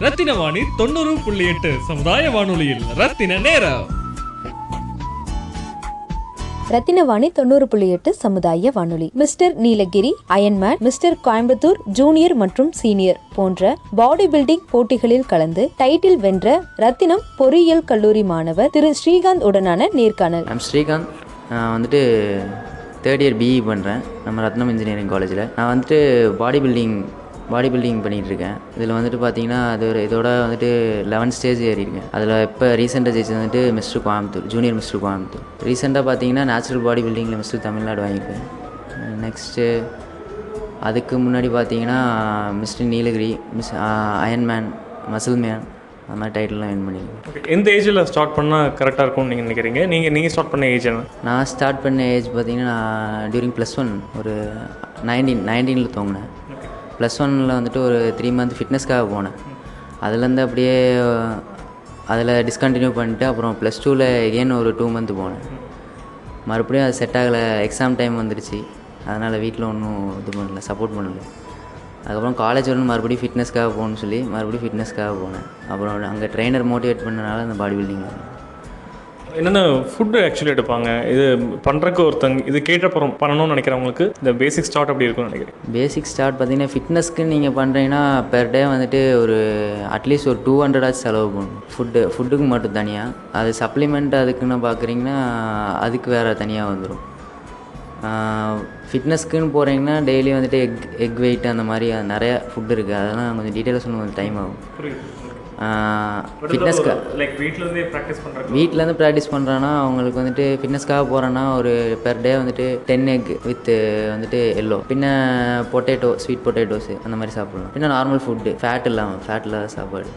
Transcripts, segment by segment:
ரத்தின வாணி தொண்ணூறு புள்ளி எட்டு சமுதாய வானொலியில் ரத்தின நேரம். ரத்தினவாணி தொண்ணூறு புள்ளி எட்டு சமுதாய வானொலி. Mister Nilgiri ironman mister Coimbatore junior மற்றும் சீனியர் போன்ற பாடி பில்டிங் போட்டிகளில் கலந்து டைட்டில் வென்ற ரத்தினம் பொறியியல் கல்லூரி மாணவர் திரு ஸ்ரீகாந்த் உடனான நேர்காணல். ஸ்ரீகாந்த் நான் வந்துட்டு தேர்ட் இயர் பிஇ பண்ணுறேன். நம்ம ரத்னம் இன்ஜினியரிங் காலேஜில் நான் வந்துட்டு பாடி பில்டிங் பாடி பில்டிங் பண்ணிகிட்டு இருக்கேன் இதில் வந்துட்டு பார்த்தீங்கன்னா அது ஒரு இதோட வந்துட்டு லெவன் ஸ்டேஜ் ஏறியிருக்கேன். அதில் இப்போ ரீசெண்டாக ஜெயிச்சது வந்துட்டு mister Coimbatore junior mister Coimbatore. ரீசெண்டாக பார்த்தீங்கன்னா நேச்சுரல் பாடி பில்டிங்கில் மிஸ்டர் தமிழ்நாடு வாங்கியிருக்கேன். நெக்ஸ்ட்டு அதுக்கு முன்னாடி பார்த்தீங்கன்னா mister Nilgiri miss ironman muscle man அந்த மாதிரி டைட்டில்லாம் வின் பண்ணியிருக்கேன். எந்த ஏஜில் ஸ்டார்ட் பண்ணால் கரெக்டாக இருக்கும்னு நீங்கள் நினைக்கிறீங்க? நீங்கள் நீங்கள் ஸ்டார்ட் பண்ண ஏஜ் என்ன? நான் ஸ்டார்ட் பண்ண ஏஜ் பார்த்தீங்கன்னா நான் டியூரிங் ப்ளஸ் ஒன் ஒரு நைன்டீன் நைன்டீனில் தூங்கினேன். ப்ளஸ் ஒனில் வந்துட்டு ஒரு த்ரீ மந்த் ஃபிட்னஸ்க்காக போனேன். அதுலேருந்து அப்படியே அதில் டிஸ்கண்டினியூ பண்ணிட்டு அப்புறம் ப்ளஸ் டூவில் எகெயின் ஒரு டூ மந்த் போனேன். மறுபடியும் அது செட் ஆகலை எக்ஸாம் டைம் வந்துடுச்சு அதனால் வீட்டில் ஒன்றும் இது பண்ணல சப்போர்ட் பண்ணல. அதுக்கப்புறம் காலேஜ் வரணும் மறுபடியும் ஃபிட்னஸ்க்காக போகணும்னு சொல்லி மறுபடியும் ஃபிட்னஸ்க்காக போனேன். அப்புறம் அங்கே ட்ரெயினர் மோட்டிவேட் பண்ணனால அந்த பாடி பில்டிங் என்னென்ன ஃபுட்டு ஆக்சுவலி எடுப்பாங்க? இது பண்ணுறக்கு ஒருத்தங்க இது கேட்டப்புறம் பண்ணணும்னு நினைக்கிறவங்களுக்கு இந்த பேசிக் ஸ்டார்ட் அப்படி இருக்கும்னு நினைக்கிறேன். பேசிக் ஸ்டார்ட் பார்த்தீங்கன்னா ஃபிட்னஸ்க்கு நீங்கள் பண்ணுறீங்கன்னா பெர் டே வந்துட்டு ஒரு அட்லீஸ்ட் ஒரு டூ ஹண்ட்ரடாச்சும் செலவு பண்ணணும் ஃபுட்டு ஃபுட்டுக்கு மட்டும் தனியாக அது சப்ளிமெண்ட் அதுக்குன்னு பார்க்குறீங்கன்னா அதுக்கு வேறு தனியாக வந்துடும் ஃபிட்னஸ்க்குன்னு போகிறீங்கன்னா டெய்லி வந்துட்டு எக் எக் வெயிட் அந்த மாதிரி நிறைய ஃபுட் இருக்குது அதெல்லாம் கொஞ்சம் டீட்டெயிலாக சொல்ல கொஞ்சம் டைம் ஆகும். ஃபிட்னஸ்க்கு லைக் வீட்டிலேருந்தே ப்ராக்டிஸ் பண்ணுறாங்க வீட்டிலேருந்து ப்ராக்டிஸ் பண்ணுறான்னா அவங்களுக்கு வந்துட்டு ஃபிட்னஸ்க்காக போகிறேன்னா ஒரு பெர் டே வந்துட்டு டென் எக் வித் வந்துட்டு எல்லோ பின்ன பொட்டேட்டோ ஸ்வீட் பொட்டேட்டோஸு அந்த மாதிரி சாப்பிட்லாம். பின்ன நார்மல் ஃபுட்டு ஃபேட் இல்லாமல் ஃபேட் இல்லாத சாப்பாடு.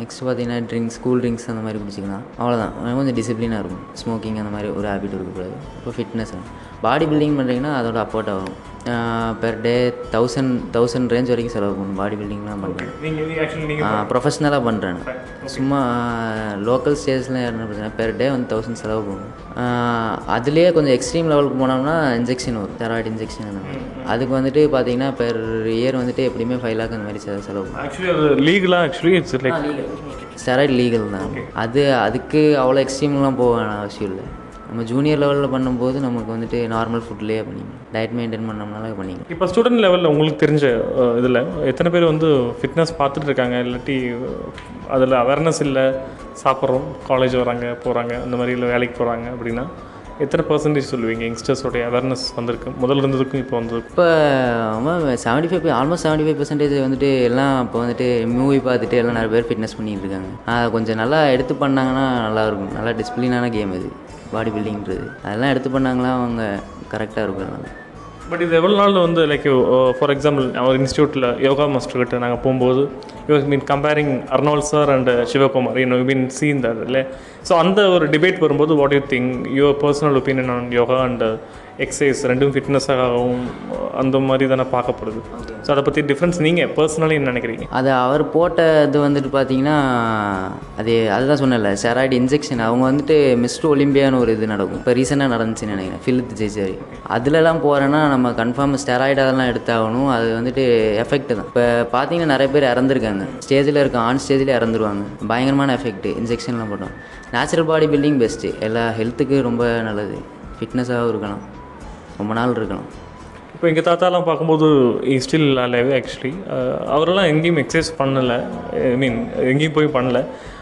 நெக்ஸ்ட் பார்த்தீங்கன்னா ட்ரிங்க்ஸ் கூல் ட்ரிங்க்ஸ் அந்த மாதிரி குடிச்சிக்கலாம். அவ்வளோதான் கொஞ்சம் டிசிப்ளினாக இருக்கும். ஸ்மோக்கிங் அந்த மாதிரி ஒரு ஹேபிட் இருக்கக்கூடாது. இப்போ ஃபிட்னஸ் பாடி பில்டிங் பண்ணுறீங்கன்னா அதோட அப்போர்ட் ஆகும். Per day thousand thousand range வரைக்கும் செலவு பண்ணணும் பாடி பில்டிங்லாம் பண்ணுறேன் ப்ரொஃபஷ்னலாக பண்ணுறேன் சும்மா லோக்கல் ஸ்டேஜில் என்ன பிரச்சனை பெர் டே வந்து தௌசண்ட் செலவு போகும் அதுலேயே கொஞ்சம் எக்ஸ்ட்ரீம் லெவலுக்கு போனோம்னா இன்ஜெக்ஷன் வரும். தெராய்டு இன்ஜெக்ஷன் அதுக்கு வந்துட்டு பார்த்தீங்கன்னா பெர் இயர் வந்துட்டு எப்படியுமே ஃபைவ் லேக் அந்த மாதிரி செலவு அது லீகலாக actually it's like steroid legal தான். அது அதுக்கு அவ்வளோ எக்ஸ்ட்ரீம்லாம் போக அவசியம் இல்லை. நம்ம ஜூனியர் லெவலில் பண்ணும்போது நமக்கு வந்துட்டு நார்மல் ஃபுட்லேயே பண்ணிக்கலாம் டயட் மெயின்டைன் பண்ணோம்னால பண்ணிக்கலாம். இப்போ ஸ்டூடெண்ட் லெவலில் உங்களுக்கு தெரிஞ்ச இதில் எத்தனை பேர் வந்து ஃபிட்னஸ் பார்த்துட்டு இருக்காங்க? இல்லாட்டி அதில் அவேர்னஸ் இல்லை சாப்பிட்றோம் காலேஜ் வராங்க போகிறாங்க அந்த மாதிரி இல்லை வேலைக்கு போகிறாங்க அப்படின்னா? எத்தனை பர்சன்டேஜ் சொல்லுவீங்க? யங்ஸ்டர்ஸோடைய அவேர்னஸ் வந்திருக்கு. முதல்ல இருந்ததுக்கும் இப்போ வந்து இப்போ seventy five almost seventy five percentage வந்துட்டு எல்லாம் இப்போ வந்துட்டு மூவி பார்த்துட்டு எல்லாம் நிறைய பேர் ஃபிட்னஸ் பண்ணிட்டு இருக்காங்க. அதை கொஞ்சம் நல்லா எடுத்து பண்ணாங்கன்னா நல்லா இருக்கும். நல்லா டிசிப்ளினான கேம் இது. பாடி பில்டிங்கிறது அதெல்லாம் எடுத்து பண்ணாங்களா அவங்க கரெக்டாக இருக்கும். எல்லாம் பட் இது எவ்வளோ நாள் வந்து லைக் ஃபார் எக்ஸாம்பிள் அவர் இன்ஸ்டியூட்டில் யோகா மாஸ்டர் கிட்ட நாங்கள் போகும்போது you mean comparing Arnold sir and Sivakumar you mean seen that இல்லை? ஸோ அந்த ஒரு டிபேட் வரும்போது what you think your personal opinion on yoga and exercise ரெண்டும் ஃபிட்னஸாகவும் அந்த மாதிரி தானே பார்க்கப்படுது. ஸோ அதை பற்றி டிஃப்ரென்ஸ் நீங்கள் பர்சனலி என்ன நினைக்கிறீங்க? அது அவர் போட்ட இது வந்துட்டு பார்த்தீங்கன்னா அது அதுதான் சொன்னல ஸ்டெராய்டு இன்ஜெக்ஷன் அவங்க வந்துட்டு மிஸ்டர் ஒலிம்பியான்னு ஒரு இது நடக்கும். இப்போ ரீசெண்டாக நடந்துச்சுன்னு நினைக்கிறேன் ஃபிலித் ஜெயிச்சாரி அதுலலாம் போகிறேன்னா நம்ம கன்ஃபார்ம் ஸ்டெராய்டு அதெல்லாம் எடுத்தாகணும். அது வந்துட்டு எஃபெக்ட் தான். இப்போ பார்த்தீங்கன்னா நிறைய பேர் இறந்துருக்காங்க. ஸ்டேஜில் இருக்க ஆன் ஸ்டேஜில் இறந்துருவாங்க. பயங்கரமான எஃபெக்ட் இன்ஜெக்ஷன்லாம் போட்டோம். நேச்சுரல் பாடி பில்டிங் பெஸ்ட்டு எல்லா ஹெல்த்துக்கு ரொம்ப நல்லது. ஃபிட்னஸாகவும் இருக்கலாம். ரொம்ப நாள் இருக்கலாம் இப்போ எங்கள் தாத்தாலாம் பார்க்கும்போது ஸ்டில் அலைவே ஆக்சுவலி அவரெல்லாம் எங்கேயும் எக்ஸசைஸ் பண்ணலை. ஐ மீன் எங்கேயும் போய் பண்ணல.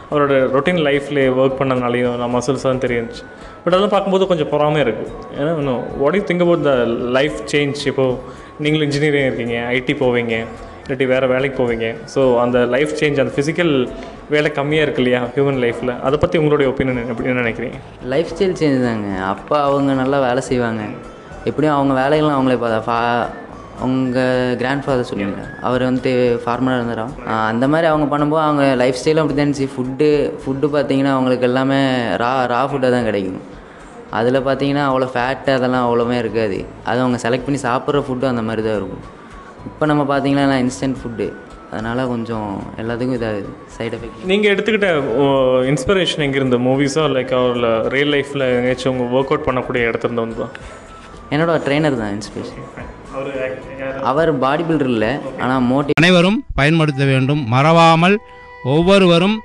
அவரோட ரொட்டீன் லைஃப்ல ஒர்க் பண்ணனாலையும் நான் மசில்ஸ் தான் தெரிஞ்சிச்சு. பட் அதெல்லாம் பார்க்கும்போது கொஞ்சம் பொறாமையாக இருக்குது ஏன்னா இன்னும் what you think about the life change இப்போது நீங்களும் இன்ஜினியரிங் இருக்கீங்க ஐடி போவீங்க இல்லாட்டி வேறு வேலைக்கு போவீங்க. ஸோ அந்த லைஃப் சேஞ்ச் அந்த ஃபிசிக்கல் வேலை கம்மியாக இருக்கு இல்லையா ஹியூமன் லைஃப்பில் அதை பற்றி உங்களுடைய ஒப்பீனியன் எப்படி என்ன நினைக்கிறீங்க? லைஃப் ஸ்டைல் சேஞ்ச் தாங்க. அப்பா அவங்க நல்லா வேலை செய்வாங்க. எப்படியும் அவங்க வேலையெல்லாம் அவங்களே பார்த்தா ஃபா அவங்க கிராண்ட் ஃபாதர் சொல்லுவீங்க. அவர் வந்துட்டு ஃபார்மராக இருந்தாராம். அந்த மாதிரி அவங்க பண்ணும்போது அவங்க லைஃப் ஸ்டைலும் அப்படி தான் இருந்துச்சு. ஃபுட்டு ஃபுட்டு பார்த்தீங்கன்னா அவங்களுக்கு எல்லாமே ரா ரா ஃபுட்டாக தான் கிடைக்கும். அதில் பார்த்தீங்கன்னா அவ்வளோ ஃபேட்டு அதெல்லாம் அவ்வளோவே இருக்காது. அது அவங்க செலக்ட் பண்ணி சாப்பிட்ற ஃபுட்டும் அந்த மாதிரி தான் இருக்கும். இப்போ நம்ம பார்த்தீங்கன்னா இன்ஸ்டன்ட் ஃபுட்டு அதனால் கொஞ்சம் எல்லாத்துக்கும் இதாகுது. சைடு எஃபெக்ட் நீங்கள் எடுத்துக்கிட்ட இன்ஸ்பிரேஷன் எங்கே இருந்த மூவிஸோ லைக் அவரில் ரியல் லைஃப்பில் எங்கேயாச்சும் உங்கள் ஒர்க் அவுட் பண்ணக்கூடிய இடத்துல இருந்து தான் என்னோட ட்ரெயினர் தான் இன்ஸ்பிரேஷன் அவர் பாடி பில்டர் இல்லை ஆனால் மோட்டி அனைவரும் பயன்படுத்த வேண்டும் மறவாமல் ஒவ்வொருவரும்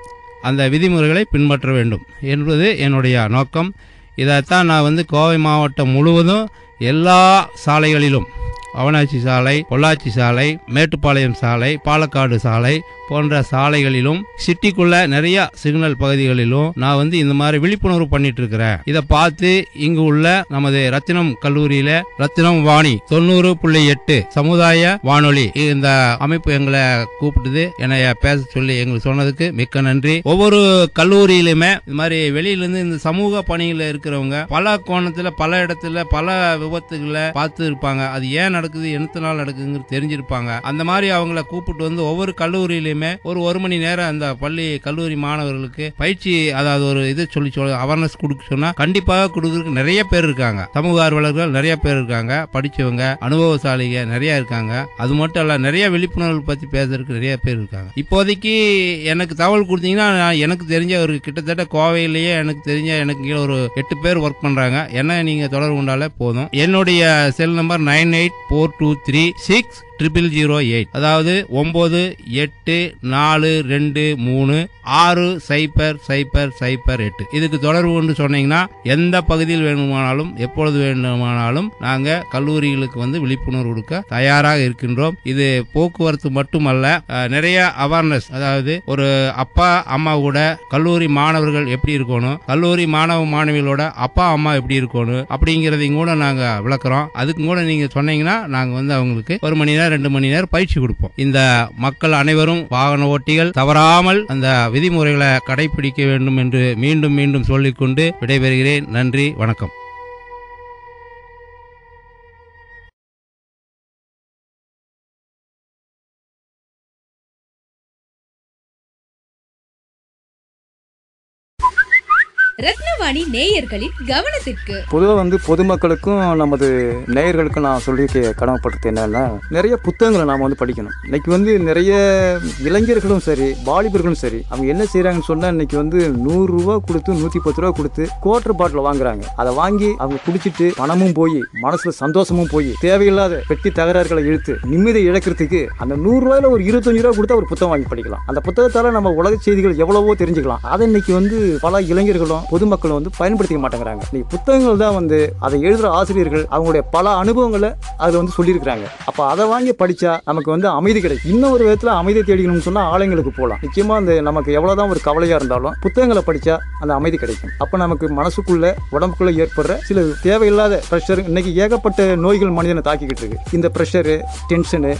அந்த விதிமுறைகளை பின்பற்ற வேண்டும் என்பது என்னுடைய நோக்கம். இதைத்தான் நான் வந்து கோவை மாவட்டம் முழுவதும் எல்லா சாலைகளிலும் அவனாச்சி சாலை பொள்ளாச்சி சாலை மேட்டுப்பாளையம் சாலை பாலக்காடு சாலை போன்ற சாலைகளிலும் சிட்டிக்குள்ள நிறைய சிக்னல் பகுதிகளிலும் நான் வந்து இந்த மாதிரி விழிப்புணர்வு பண்ணிட்டு இருக்கிறேன் இதை பார்த்து இங்கு உள்ள நமது ரத்தினம் கல்லூரியில ரத்தினம் வாணி தொண்ணூறு புள்ளி எட்டு சமுதாய வானொலி இந்த அமைப்பு எங்களை கூப்பிட்டுது. என்னைய பேச சொல்லி எங்களுக்கு சொன்னதுக்கு மிக்க நன்றி. ஒவ்வொரு கல்லூரியிலுமே இந்த மாதிரி வெளியிலிருந்து இந்த சமூக பணியில் இருக்கிறவங்க பல கோணத்தில் பல இடத்துல பல விபத்துகளை பார்த்து இருப்பாங்க அது ஏன் நடக்குது என்னத்தினால நடக்குதுங்கிறது தெரிஞ்சிருப்பாங்க. அந்த மாதிரி அவங்கள கூப்பிட்டு வந்து ஒவ்வொரு கல்லூரியிலும் கல்லூரியிலையுமே ஒரு ஒரு மணி நேரம் அந்த பள்ளி கல்லூரி மாணவர்களுக்கு பயிற்சி அதாவது ஒரு இது சொல்லி சொல்ல அவேர்னஸ் கொடுக்க சொன்னா கண்டிப்பாக கொடுக்கறதுக்கு நிறைய பேர் இருக்காங்க. சமூக ஆர்வலர்கள் நிறைய பேர் இருக்காங்க. படிச்சவங்க அனுபவசாலிக நிறைய இருக்காங்க. அது மட்டும் இல்ல நிறைய விழிப்புணர்வு பத்தி பேசுறதுக்கு நிறைய பேர் இருக்காங்க. இப்போதைக்கு எனக்கு தகவல் கொடுத்தீங்கன்னா நான் எனக்கு தெரிஞ்ச ஒரு கிட்டத்தட்ட கோவையிலேயே எனக்கு தெரிஞ்ச எனக்கு கீழே ஒரு எட்டு பேர் ஒர்க் பண்றாங்க. என்ன நீங்க தொடர்பு கொண்டாலே போதும். என்னுடைய cell number nine eight four two three six triple zero eight அதாவது ஒம்பது எட்டு நாலு ரெண்டு மூணு ஆறு சைபர் சைபர் சைபர் எட்டு. இதுக்கு தொடர்பு கொண்டு சொன்னீங்கன்னா எந்த பகுதியில் வேணுமானாலும் எப்பொழுது வேண்டுமானாலும் நாங்கள் கல்லூரிகளுக்கு வந்து விழிப்புணர்வு கொடுக்க தயாராக இருக்கின்றோம். இது போக்குவரத்து மட்டுமல்ல நிறைய அவேர்னஸ் அதாவது ஒரு அப்பா அம்மா கூட கல்லூரி மாணவர்கள் எப்படி இருக்கணும் கல்லூரி மாணவ மாணவிகளோட அப்பா அம்மா எப்படி இருக்கணும் அப்படிங்கிறதையும் கூட நாங்கள் விளக்குறோம். அதுக்கும் கூட நீங்கள் சொன்னீங்கன்னா நாங்கள் வந்து அவங்களுக்கு ஒரு மணி நேரம் ரெண்டு மணி நேரம் பயிற்சி கொடுப்போம். இந்த மக்கள் அனைவரும் வாகன ஓட்டிகள் தவறாமல் அந்த விதிமுறைகளை கடைபிடிக்க வேண்டும் என்று மீண்டும் மீண்டும் சொல்லிக்கொண்டு விடைபெறுகிறேன். நன்றி வணக்கம். ரத்னவாணி நேயர்களின் கவனத்திற்கு. பொதுவாக வந்து பொதுமக்களுக்கும் நமது நேயர்களுக்கும் நான் சொல்லி கடமைப்பட்டது என்னன்னா நிறைய புத்தகங்களை நாம் வந்து படிக்கணும். இன்னைக்கு வந்து நிறைய இளைஞர்களும் சரி வாலிபர்களும் சரி அவங்க என்ன செய்கிறாங்கன்னு சொன்னால் இன்னைக்கு வந்து நூறுரூவா கொடுத்து நூற்றி பத்து ரூபா கொடுத்து குவார்டர் பாட்டில் வாங்குறாங்க. அதை வாங்கி அவங்க குடிச்சிட்டு பணமும் போய் மனசில் சந்தோஷமும் போய் தேவையில்லாத பெட்டி தகராறுகளை இழுத்து நிம்மதி இழக்கிறதுக்கு அந்த நூறுரூவாயில் ஒரு இருபத்தஞ்சு ரூபா கொடுத்தா ஒரு புத்தகம் வாங்கி படிக்கலாம். அந்த புத்தகத்தால் நம்ம உலக செய்திகள் எவ்வளவோ தெரிஞ்சுக்கலாம். அதை இன்னைக்கு வந்து பல இளைஞர்களும் பொதுமக்களும் வந்து பயன்படுத்திக்க மாட்டேங்கிறாங்க. இன்றைக்கி புத்தகங்கள் தான் வந்து அதை எழுதுகிற ஆசிரியர்கள் அவங்களுடைய பல அனுபவங்களை அதில் வந்து சொல்லியிருக்கிறாங்க. அப்போ அதை வாங்கி படித்தா நமக்கு வந்து அமைதி கிடைக்கும். இன்னும் ஒரு விதத்தில் அமைதி தேடிக்கணும்னு சொன்னால் ஆலயங்களுக்கு போகலாம் நிச்சயமாக அந்த நமக்கு எவ்வளோதான் ஒரு கவலையாக இருந்தாலும் புத்தகங்களை படித்தா அந்த அமைதி கிடைக்கும். அப்போ நமக்கு மனசுக்குள்ள உடம்புக்குள்ளே ஏற்படுற சில தேவையில்லாத ப்ரெஷர் இன்னைக்கு ஏகப்பட்ட நோய்கள் மனிதனை தாக்கிக்கிட்டு இருக்கு. இந்த ப்ரெஷரு டென்ஷனு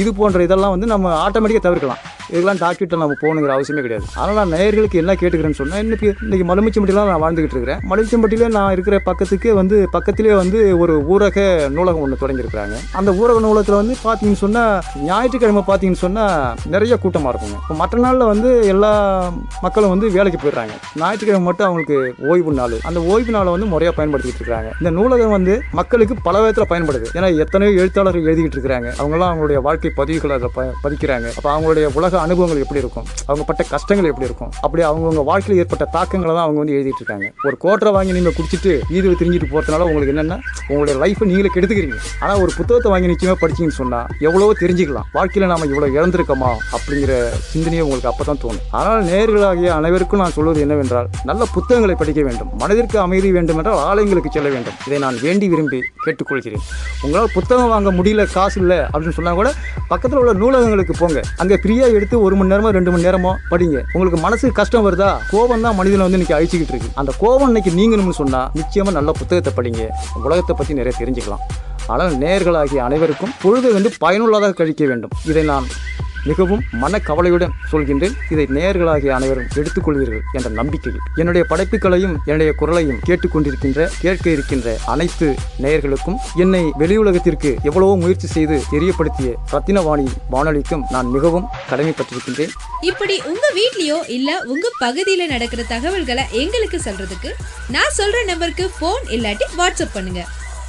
இது போன்ற இதெல்லாம் வந்து நம்ம ஆட்டோமேட்டிக்காக தவிர்க்கலாம். இதெல்லாம் டாக்டர்கிட்ட நம்ம போகணுங்கிற அவசியமே கிடையாது. ஆனால் நான் நேயர்களுக்கு என்ன கேட்டுக்கிறேன்னு சொன்னால் இன்னைக்கு இன்றைக்கி மலுமிச்சம்பட்டியில் நான் வாழ்ந்துகிட்டு இருக்கிறேன். மலுமிச்சம்பட்டியில் நான் இருக்கிற பக்கத்துக்கு வந்து பக்கத்திலே வந்து ஒரு ஊரக நூலகம் ஒன்று தொடங்கியிருக்கிறாங்க. அந்த ஊரக நூலகத்தில் வந்து பார்த்தீங்கன்னு சொன்னால் ஞாயிற்றுக்கிழமை பார்த்தீங்கன்னு சொன்னால் நிறைய கூட்டமாக இருக்குங்க. இப்போ மற்ற நாளில் வந்து எல்லா மக்களும் வந்து வேலைக்கு போயிடுறாங்க. ஞாயிற்றுக்கிழமை மட்டும் அவங்களுக்கு ஓய்வு நாள். அந்த ஓய்வு நாளை வந்து முறையாக பயன்படுத்திக்கிட்டு இருக்காங்க இந்த நூலகம் வந்து மக்களுக்கு பல விதத்தில் பயன்படுது. ஏன்னா எத்தனையோ எழுத்தாளர்கள் எழுதிக்கிட்டு இருக்கிறாங்க. அவங்களாம் அவங்களுடைய வாழ்க்கை பதிவுகளை அதில் ப பதிக்கிறாங்க. அப்போ அவங்களுடைய உலக அனுபவங்கள் எப்படி இருக்கும்? அவங்க பட்ட கஷ்டங்கள் எப்படி இருக்கும்? அப்படி அவங்கவுங்க வாழ்க்கையில் ஏற்பட்ட தாக்கங்களை தான் அவங்க வந்து எழுதிட்டு இருக்காங்க ஒரு கோட்டரை வாங்கி நீங்கள் குடிச்சிட்டு வீதியில் திரிஞ்சிட்டு போகிறதுனால உங்களுக்கு என்னென்னா உங்களுடைய லைஃப்பை நீங்களே கெடுத்துக்கிறீங்க. ஆனால் ஒரு புத்தகத்தை வாங்கி நிச்சயமாக படிச்சீங்கன்னு சொன்னால் எவ்வளவோ தெரிஞ்சுக்கலாம். வாழ்க்கையில் நாம் இவ்வளோ இழந்திருக்கோமா அப்படிங்கிற சிந்தனையை உங்களுக்கு அப்போ தான் தோணும். ஆனால் நேர்களாகிய அனைவருக்கும் நான் சொல்வது என்னவென்றால் நல்ல புத்தகங்களை படிக்க வேண்டும். மனதிற்கு அமைதி வேண்டும் என்றால் ஆலயங்களுக்கு செல்ல வேண்டும். இதை நான் வேண்டி விரும்பி கேட்டுக்கொள்கிறேன். உங்களால் புத்தகம் வாங்க முடியல காசு இல்லை அப்படின்னு சொன்னால் கூட பக்கத்தில் உள்ள நூலகங்களுக்கு போங்க. அங்கே ஃப்ரீயாக எடுத்து ஒரு மணி நேரமோ ரெண்டு மணி நேரமோ படிங்க. உங்களுக்கு மனசுக்கு கஷ்டம் வருதா? கோபம் தான் மனிதனை வந்து இன்னைக்கு அழிச்சிக்கிட்டு இருக்கு. அந்த கோபம் இன்னைக்கு நீங்கணும்னு சொன்னால் நிச்சயமாக நல்ல புத்தகத்தை படிங்க. உலகத்தை பற்றி நிறைய தெரிஞ்சுக்கலாம். ஆனால் நேர்களாகிய அனைவருக்கும் பொழுது வந்து பயனுள்ளதாக கழிக்க வேண்டும். இதை நான் மிகவும் மனக்கவலையுடன் சொல்கின்றேன். இதை நேயர்களாகிய அனைவரும் எடுத்துக்கொள்வீர்கள் என்ற நம்பிக்கையில். என்னுடைய படைப்புகளையும் என்னுடைய குரலையும் கேட்டுக்கொண்டிருக்கின்ற கேட்க இருக்கின்ற அனைத்து நேயர்களுக்கும் என்னை வெளியுலகத்திற்கு எவ்வளவோ முயற்சி செய்து தெரியப்படுத்திய ரத்தினவாணி வானொலிக்கும் நான் மிகவும் கடமைப்பட்டிருக்கின்றேன். இப்படி உங்க வீட்லயோ இல்ல உங்க பகுதியில நடக்கிற தகவல்களை எங்களுக்கு சொல்றதுக்கு நான் சொல்ற நம்பருக்கு ஃபோன் இல்லாட்டி வாட்ஸ்அப் பண்ணுங்க.